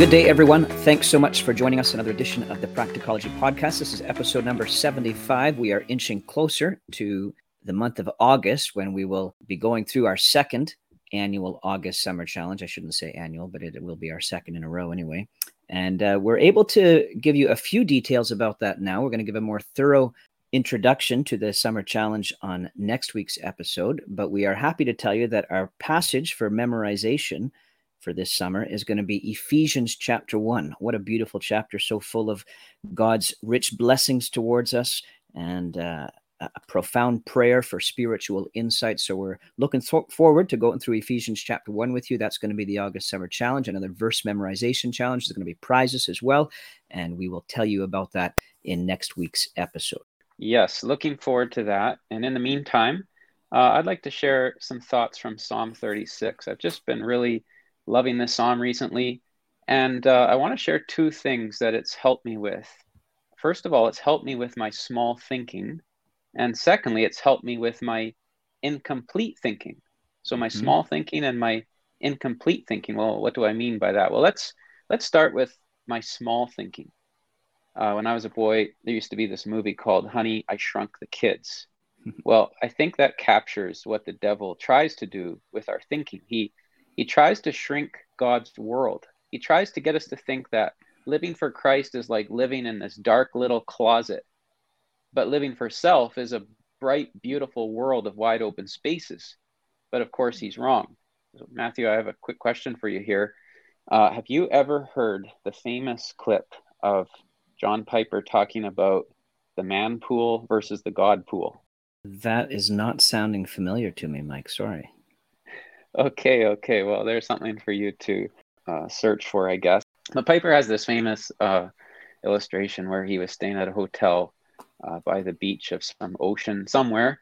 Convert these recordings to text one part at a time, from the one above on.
Good day, everyone. Thanks so much for joining us another edition of the Practicology Podcast. This is episode number 75. We are inching closer to the month of August when we will be going through our second annual August Summer Challenge. I shouldn't say annual, but it will be our second in a row anyway. And uh, we're able to give you a few details about that now. We're going to give a more thorough introduction to the Summer Challenge on next week's episode, but we are happy to tell you that our passage for memorization for this summer is going to be Ephesians chapter 1. What a beautiful chapter, so full of God's rich blessings towards us and uh, a profound prayer for spiritual insight. So we're looking th- forward to going through Ephesians chapter 1 with you. That's going to be the August Summer Challenge, another verse memorization challenge. There's going to be prizes as well, and we will tell you about that in next week's episode. Yes, looking forward to that. And in the meantime, uh, I'd like to share some thoughts from Psalm 36. I've just been really loving this psalm recently. And uh, I want to share two things that it's helped me with. First of all, it's helped me with my small thinking. And secondly, it's helped me with my incomplete thinking. So my mm-hmm. small thinking and my incomplete thinking. Well, what do I mean by that? Well, let's let's start with my small thinking. Uh, when I was a boy, there used to be this movie called Honey, I Shrunk the Kids. well, I think that captures what the devil tries to do with our thinking. He he tries to shrink God's world. He tries to get us to think that living for Christ is like living in this dark little closet, but living for self is a bright, beautiful world of wide open spaces. But of course, he's wrong. Matthew, I have a quick question for you here. Uh, have you ever heard the famous clip of John Piper talking about the man pool versus the God pool? That is not sounding familiar to me, Mike. Sorry. Okay, okay. Well, there's something for you to uh, search for, I guess. But Piper has this famous uh, illustration where he was staying at a hotel uh, by the beach of some ocean somewhere,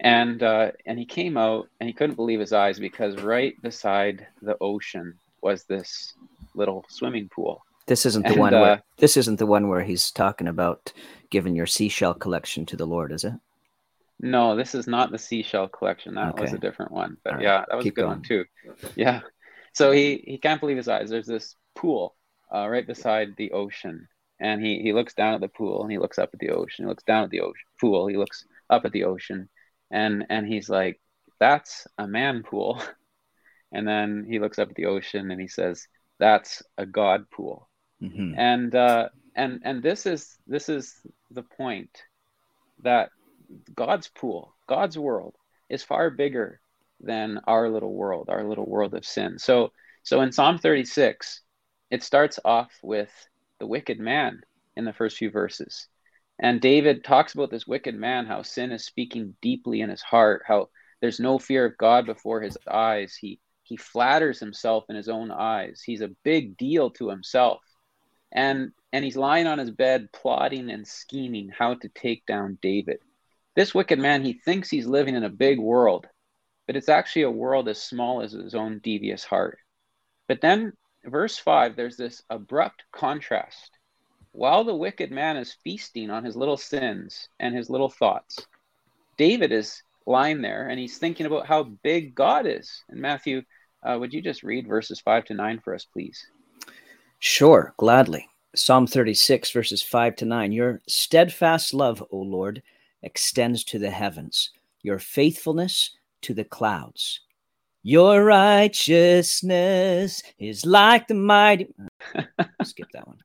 and uh, and he came out and he couldn't believe his eyes because right beside the ocean was this little swimming pool. This isn't the and, one. Where, uh, this isn't the one where he's talking about giving your seashell collection to the Lord, is it? No, this is not the seashell collection. That okay. was a different one. But right. yeah, that was Keep a good going. one too. Yeah. So he he can't believe his eyes. There's this pool uh, right beside the ocean, and he he looks down at the pool and he looks up at the ocean. He looks down at the ocean pool. He looks up at the ocean, and and he's like, "That's a man pool." And then he looks up at the ocean and he says, "That's a God pool." Mm-hmm. And uh, and and this is this is the point that God's pool, God's world is far bigger than our little world, our little world of sin. So, so in Psalm 36, it starts off with the wicked man in the first few verses. And David talks about this wicked man, how sin is speaking deeply in his heart, how there's no fear of God before his eyes. He he flatters himself in his own eyes. He's a big deal to himself. And and he's lying on his bed plotting and scheming how to take down David. This wicked man, he thinks he's living in a big world, but it's actually a world as small as his own devious heart. But then, verse 5, there's this abrupt contrast. While the wicked man is feasting on his little sins and his little thoughts, David is lying there and he's thinking about how big God is. And Matthew, uh, would you just read verses 5 to 9 for us, please? Sure, gladly. Psalm 36, verses 5 to 9. Your steadfast love, O Lord, extends to the heavens, your faithfulness to the clouds. Your righteousness is like the mighty. Skip that one.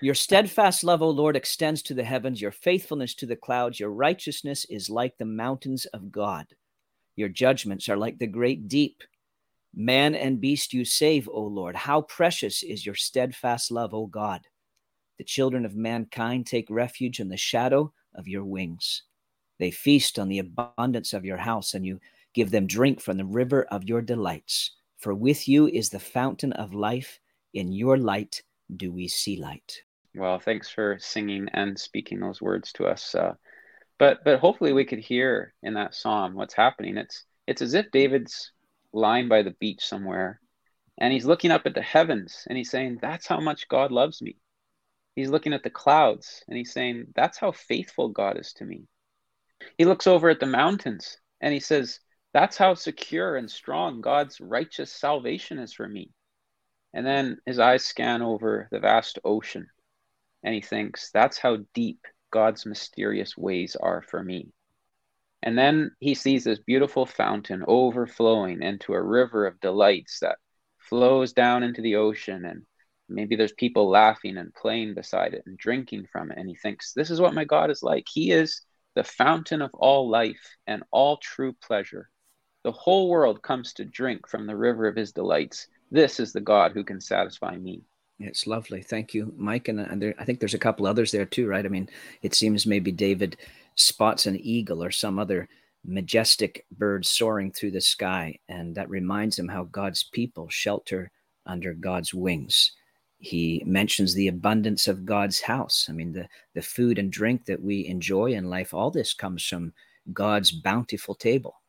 Your steadfast love, O Lord, extends to the heavens, your faithfulness to the clouds. Your righteousness is like the mountains of God. Your judgments are like the great deep. Man and beast you save, O Lord. How precious is your steadfast love, O God. The children of mankind take refuge in the shadow of your wings. They feast on the abundance of your house, and you give them drink from the river of your delights. For with you is the fountain of life. In your light do we see light. Well, thanks for singing and speaking those words to us. Uh, but but hopefully we could hear in that psalm what's happening. It's it's as if David's lying by the beach somewhere, and he's looking up at the heavens, and he's saying, "That's how much God loves me." He's looking at the clouds, and he's saying, "That's how faithful God is to me." He looks over at the mountains and he says, That's how secure and strong God's righteous salvation is for me. And then his eyes scan over the vast ocean and he thinks, that's how deep God's mysterious ways are for me. And then he sees this beautiful fountain overflowing into a river of delights that flows down into the ocean. And maybe there's people laughing and playing beside it and drinking from it. And he thinks, This is what my God is like. He is the fountain of all life and all true pleasure. The whole world comes to drink from the river of his delights. This is the God who can satisfy me. It's lovely. Thank you, Mike. And, uh, and there, I think there's a couple others there too, right? I mean, it seems maybe David spots an eagle or some other majestic bird soaring through the sky. And that reminds him how God's people shelter under God's wings. He mentions the abundance of God's house. I mean, the, the food and drink that we enjoy in life, all this comes from God's bountiful table.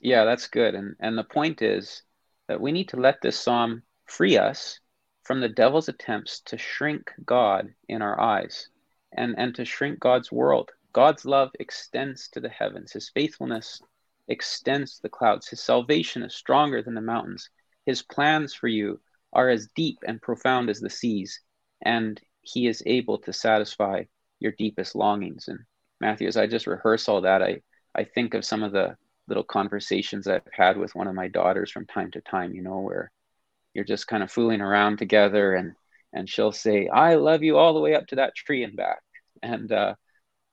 Yeah, that's good. And, and the point is that we need to let this psalm free us from the devil's attempts to shrink God in our eyes and, and to shrink God's world. God's love extends to the heavens, His faithfulness extends to the clouds, His salvation is stronger than the mountains. His plans for you are as deep and profound as the seas, and He is able to satisfy your deepest longings. And Matthew, as I just rehearse all that, I, I think of some of the little conversations I've had with one of my daughters from time to time, you know, where you're just kind of fooling around together and and she'll say i love you all the way up to that tree and back and uh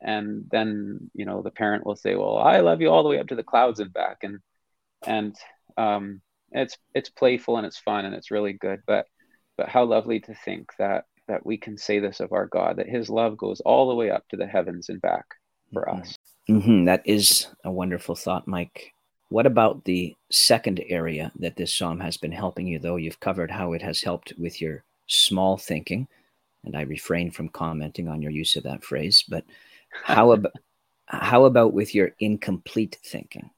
and then you know the parent will say well i love you all the way up to the clouds and back and and um it's it's playful and it's fun and it's really good but but how lovely to think that that we can say this of our god that his love goes all the way up to the heavens and back for mm-hmm. us mm-hmm. that is a wonderful thought mike what about the second area that this psalm has been helping you, though? You've covered how it has helped with your small thinking, and I refrain from commenting on your use of that phrase, but how about how about with your incomplete thinking?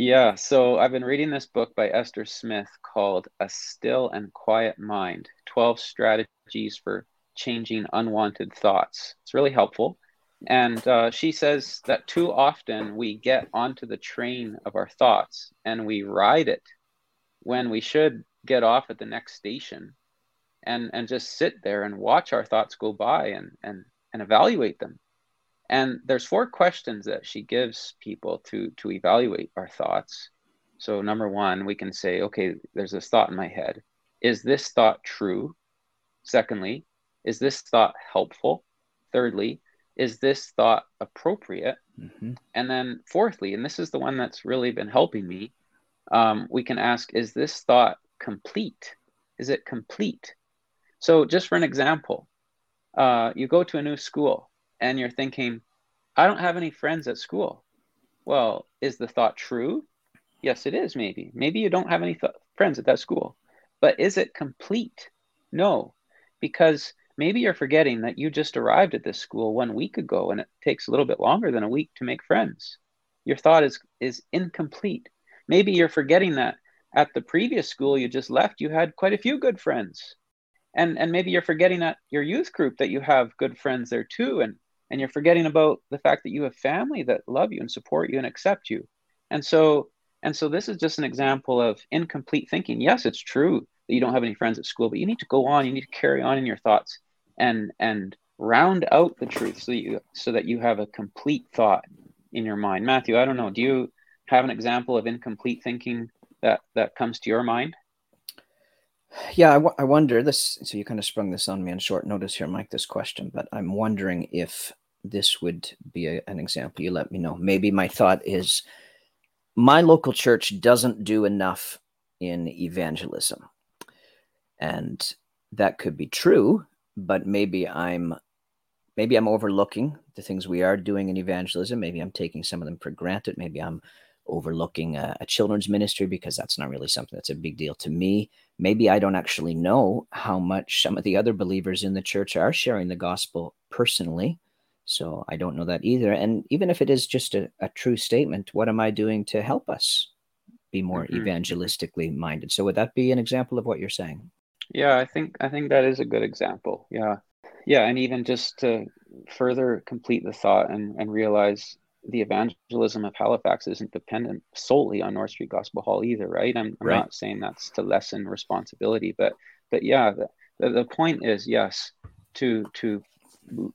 Yeah, so I've been reading this book by Esther Smith called A Still and Quiet Mind 12 Strategies for Changing Unwanted Thoughts. It's really helpful. And uh, she says that too often we get onto the train of our thoughts and we ride it when we should get off at the next station and, and just sit there and watch our thoughts go by and, and, and evaluate them. And there's four questions that she gives people to, to evaluate our thoughts. So, number one, we can say, okay, there's this thought in my head. Is this thought true? Secondly, is this thought helpful? Thirdly, is this thought appropriate? Mm-hmm. And then, fourthly, and this is the one that's really been helping me, um, we can ask, is this thought complete? Is it complete? So, just for an example, uh, you go to a new school and you're thinking, I don't have any friends at school. Well, is the thought true? Yes, it is, maybe. Maybe you don't have any th- friends at that school. But is it complete? No, because maybe you're forgetting that you just arrived at this school one week ago and it takes a little bit longer than a week to make friends. Your thought is is incomplete. Maybe you're forgetting that at the previous school you just left you had quite a few good friends. And and maybe you're forgetting that your youth group that you have good friends there too and and you're forgetting about the fact that you have family that love you and support you and accept you. And so and so this is just an example of incomplete thinking. Yes, it's true that you don't have any friends at school, but you need to go on, you need to carry on in your thoughts and and round out the truth so that you so that you have a complete thought in your mind matthew i don't know do you have an example of incomplete thinking that that comes to your mind yeah I, w- I wonder this so you kind of sprung this on me on short notice here mike this question but i'm wondering if this would be a, an example you let me know maybe my thought is my local church doesn't do enough in evangelism and that could be true but maybe I'm maybe I'm overlooking the things we are doing in evangelism. Maybe I'm taking some of them for granted. Maybe I'm overlooking a, a, children's ministry because that's not really something that's a big deal to me. Maybe I don't actually know how much some of the other believers in the church are sharing the gospel personally. So I don't know that either. And even if it is just a, a true statement, what am I doing to help us be more mm-hmm. evangelistically minded? So would that be an example of what you're saying? Yeah, I think I think that is a good example. Yeah. Yeah, and even just to further complete the thought and, and realize the evangelism of Halifax isn't dependent solely on North Street Gospel Hall either, right? I'm, I'm right. not saying that's to lessen responsibility, but but yeah, the, the, the point is yes, to to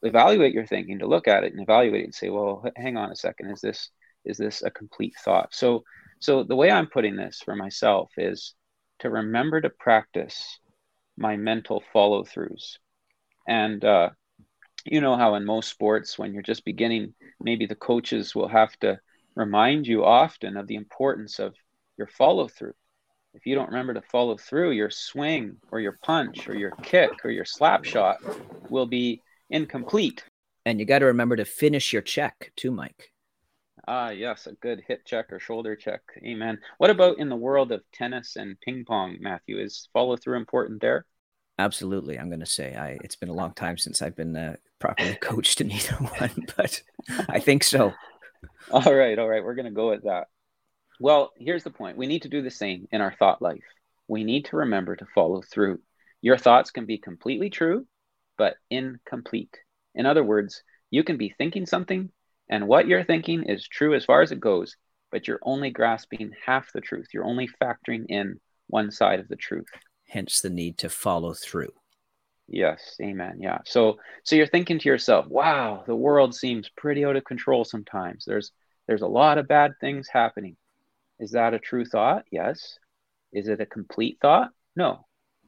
evaluate your thinking, to look at it and evaluate it and say, well, hang on a second, is this is this a complete thought? So so the way I'm putting this for myself is to remember to practice my mental follow throughs. And uh, you know how in most sports, when you're just beginning, maybe the coaches will have to remind you often of the importance of your follow through. If you don't remember to follow through, your swing or your punch or your kick or your slap shot will be incomplete. And you got to remember to finish your check too, Mike. Ah, yes, a good hip check or shoulder check. Amen. What about in the world of tennis and ping pong, Matthew? Is follow through important there? Absolutely. I'm going to say I. It's been a long time since I've been uh, properly coached in either one, but I think so. All right, all right. We're going to go with that. Well, here's the point. We need to do the same in our thought life. We need to remember to follow through. Your thoughts can be completely true, but incomplete. In other words, you can be thinking something and what you're thinking is true as far as it goes, but you're only grasping half the truth. You're only factoring in one side of the truth. Hence the need to follow through. Yes, amen. Yeah. So so you're thinking to yourself, wow, the world seems pretty out of control sometimes. There's there's a lot of bad things happening. Is that a true thought? Yes. Is it a complete thought? No.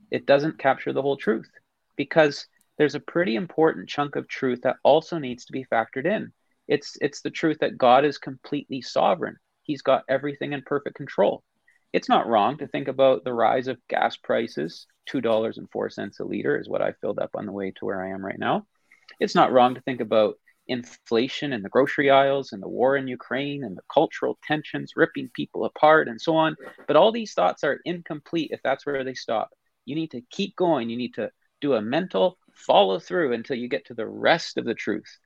It doesn't capture the whole truth because there's a pretty important chunk of truth that also needs to be factored in. It's it's the truth that God is completely sovereign. He's got everything in perfect control. It's not wrong to think about the rise of gas prices. $2.04 a liter is what I filled up on the way to where I am right now. It's not wrong to think about inflation in the grocery aisles and the war in Ukraine and the cultural tensions ripping people apart and so on. But all these thoughts are incomplete if that's where they stop. You need to keep going. You need to do a mental follow through until you get to the rest of the truth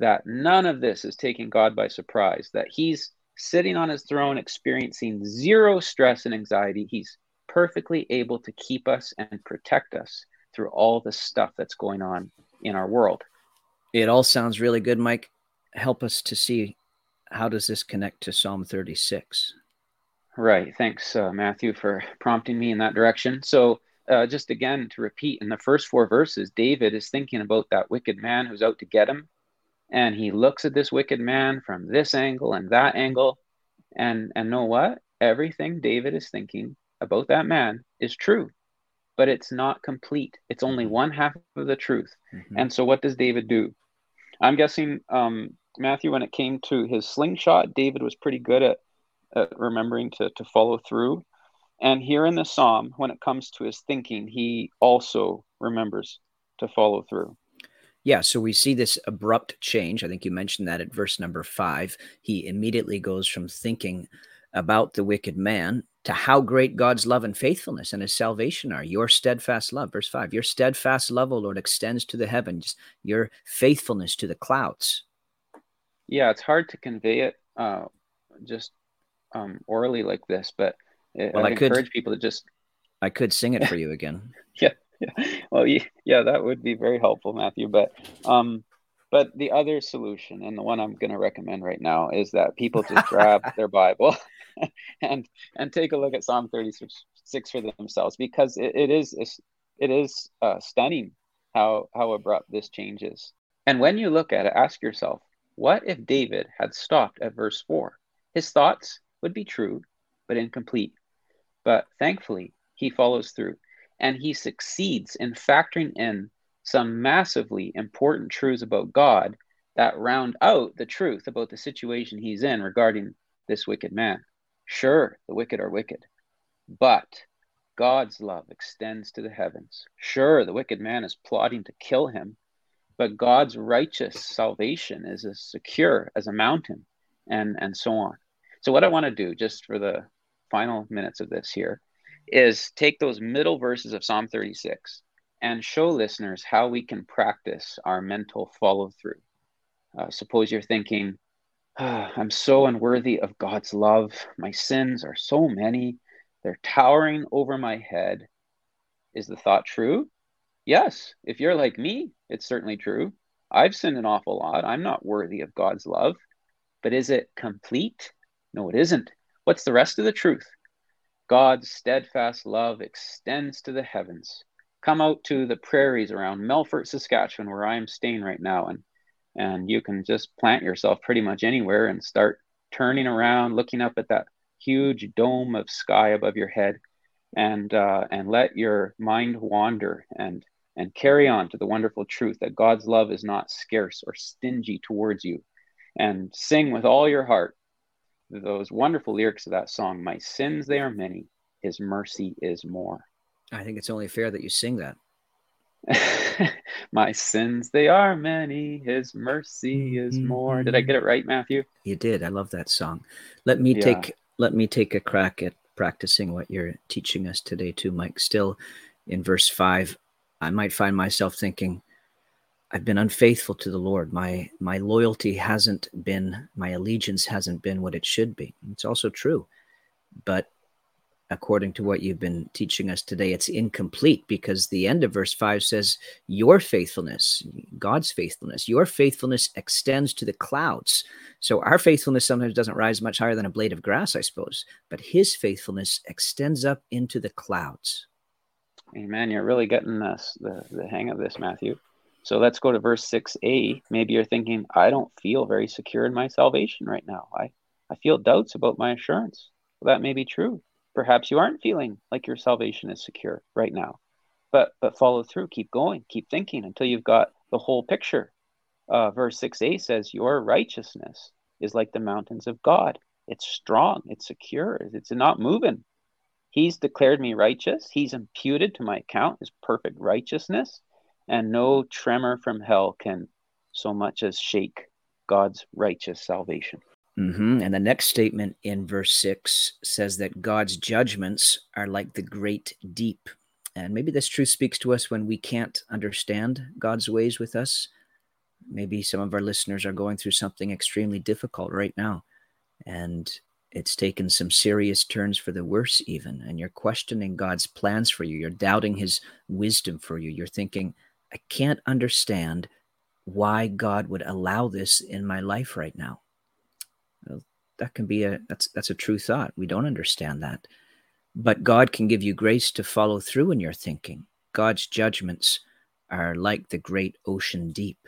that none of this is taking God by surprise, that he's sitting on his throne experiencing zero stress and anxiety. He's perfectly able to keep us and protect us through all the stuff that's going on in our world. It all sounds really good, Mike. Help us to see how does this connect to Psalm 36? Right. Thanks, uh, Matthew, for prompting me in that direction. So, uh, just again to repeat, in the first four verses, David is thinking about that wicked man who's out to get him and he looks at this wicked man from this angle and that angle. And and know what? Everything david is thinking about that man is true but it's not complete. It's only mm-hmm. one half of the truth. Mm-hmm. and so what does david do? I'm guessing um, matthew when it came to his slingshot david was pretty good at, at remembering to, to follow through. And here in the psalm when it comes to his thinking he also remembers to follow through yeah, so we see this abrupt change. I think you mentioned that at verse number five. He immediately goes from thinking about the wicked man to how great God's love and faithfulness and his salvation are. Your steadfast love, verse five, your steadfast love, O Lord, extends to the heavens, your faithfulness to the clouds. Yeah, it's hard to convey it uh, just um, orally like this, but well, I, I could encourage people to just. I could sing it for you again. yeah, well, yeah, that would be very helpful, Matthew. But, um, but the other solution, and the one I'm going to recommend right now, is that people just grab their Bible and and take a look at Psalm 36 for themselves, because it, it is it is uh, stunning how how abrupt this changes. And when you look at it, ask yourself, what if David had stopped at verse four? His thoughts would be true, but incomplete. But thankfully, he follows through and he succeeds in factoring in some massively important truths about God that round out the truth about the situation he's in regarding this wicked man. Sure, the wicked are wicked, but God's love extends to the heavens. Sure, the wicked man is plotting to kill him, but God's righteous salvation is as secure as a mountain, and, and so on. So, what I want to do, just for the final minutes of this here, is take those middle verses of Psalm 36 and show listeners how we can practice our mental follow through. Uh, suppose you're thinking, oh, I'm so unworthy of God's love. My sins are so many, they're towering over my head. Is the thought true? Yes. If you're like me, it's certainly true. I've sinned an awful lot. I'm not worthy of God's love. But is it complete? No, it isn't. What's the rest of the truth? God's steadfast love extends to the heavens. Come out to the prairies around Melfort, Saskatchewan, where I am staying right now, and and you can just plant yourself pretty much anywhere and start turning around, looking up at that huge dome of sky above your head, and uh, and let your mind wander and and carry on to the wonderful truth that God's love is not scarce or stingy towards you, and sing with all your heart those wonderful lyrics of that song. My sins they are many, His mercy is more. I think it's only fair that you sing that. My sins, they are many. His mercy is mm-hmm, more. Did I mm-hmm. get it right, Matthew? You did. I love that song. Let me yeah. take let me take a crack at practicing what you're teaching us today, too, Mike. Still in verse five, I might find myself thinking, I've been unfaithful to the Lord. My my loyalty hasn't been, my allegiance hasn't been what it should be. It's also true. But according to what you've been teaching us today, it's incomplete because the end of verse 5 says, Your faithfulness, God's faithfulness, your faithfulness extends to the clouds. So our faithfulness sometimes doesn't rise much higher than a blade of grass, I suppose, but his faithfulness extends up into the clouds. Amen. You're really getting this, the, the hang of this, Matthew. So let's go to verse 6a. Maybe you're thinking, I don't feel very secure in my salvation right now. I, I feel doubts about my assurance. Well, that may be true. Perhaps you aren't feeling like your salvation is secure right now. But but follow through. Keep going. Keep thinking until you've got the whole picture. Uh, verse 6a says your righteousness is like the mountains of god. It's strong. It's secure. It's not moving. He's declared me righteous. He's imputed to my account his perfect righteousness and no tremor from hell can so much as shake god's righteous salvation Mm-hmm. And the next statement in verse six says that God's judgments are like the great deep. And maybe this truth speaks to us when we can't understand God's ways with us. Maybe some of our listeners are going through something extremely difficult right now. And it's taken some serious turns for the worse, even. And you're questioning God's plans for you. You're doubting his wisdom for you. You're thinking, I can't understand why God would allow this in my life right now that can be a that's that's a true thought. We don't understand that. But God can give you grace to follow through in your thinking. God's judgments are like the great ocean deep.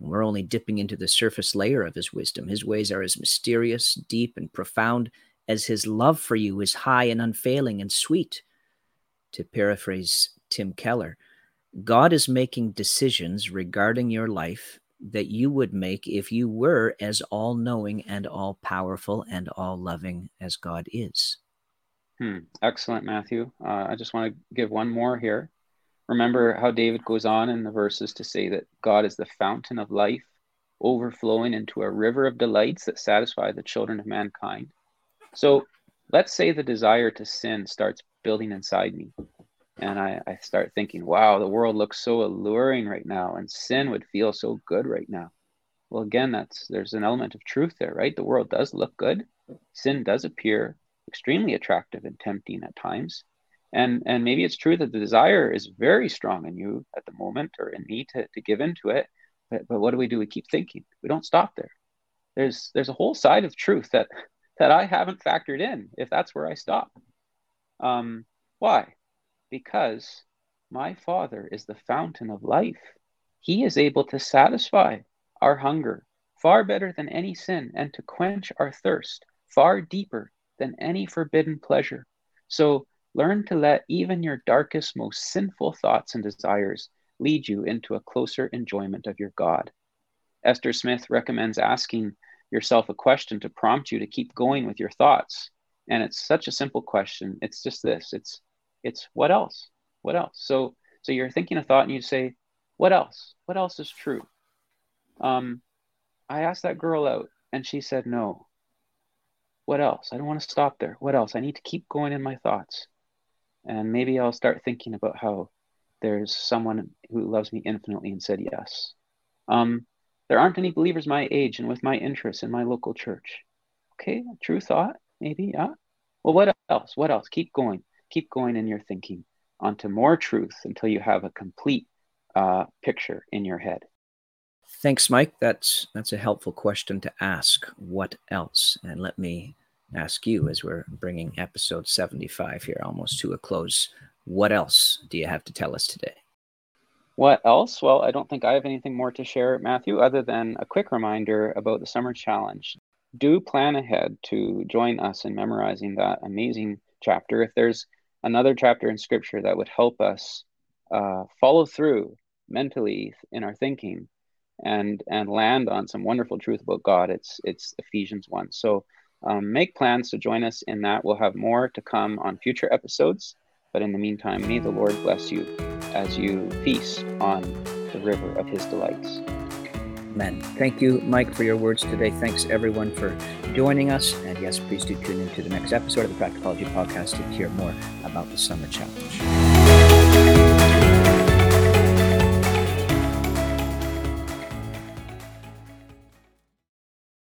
And we're only dipping into the surface layer of his wisdom. His ways are as mysterious, deep, and profound as his love for you is high and unfailing and sweet. To paraphrase Tim Keller, God is making decisions regarding your life that you would make if you were as all knowing and all powerful and all loving as God is. Hmm. Excellent, Matthew. Uh, I just want to give one more here. Remember how David goes on in the verses to say that God is the fountain of life, overflowing into a river of delights that satisfy the children of mankind. So let's say the desire to sin starts building inside me and I, I start thinking, wow, the world looks so alluring right now, and sin would feel so good right now. Well, again, that's there's an element of truth there, right? The world does look good. Sin does appear extremely attractive and tempting at times. And and maybe it's true that the desire is very strong in you at the moment or in me to, to give into it. But, but what do we do? We keep thinking. We don't stop there. There's there's a whole side of truth that that I haven't factored in if that's where I stop. Um, why? Because my Father is the fountain of life. He is able to satisfy our hunger far better than any sin and to quench our thirst far deeper than any forbidden pleasure. So learn to let even your darkest, most sinful thoughts and desires lead you into a closer enjoyment of your God. Esther Smith recommends asking yourself a question to prompt you to keep going with your thoughts. And it's such a simple question. It's just this it's it's what else? What else? So so you're thinking a thought and you say, what else? What else is true? Um, I asked that girl out and she said no. What else? I don't want to stop there. What else? I need to keep going in my thoughts. And maybe I'll start thinking about how there's someone who loves me infinitely and said yes. Um, there aren't any believers my age and with my interests in my local church. Okay, true thought, maybe, yeah. Well, what else? What else? Keep going keep going in your thinking onto more truth until you have a complete uh, picture in your head. Thanks, Mike. That's that's a helpful question to ask. What else? And let me ask you as we're bringing episode 75 here almost to a close. What else do you have to tell us today? What else? Well, I don't think I have anything more to share, Matthew, other than a quick reminder about the summer challenge. Do plan ahead to join us in memorizing that amazing chapter. If there's another chapter in scripture that would help us uh, follow through mentally in our thinking and and land on some wonderful truth about God, it's it's Ephesians 1. So um, make plans to join us in that. We'll have more to come on future episodes. But in the meantime, may the Lord bless you as you feast on the river of his delights. Amen. Thank you, Mike, for your words today. Thanks, everyone, for joining us. And yes, please do tune into the next episode of the Practicology Podcast to hear more about the Summer Challenge.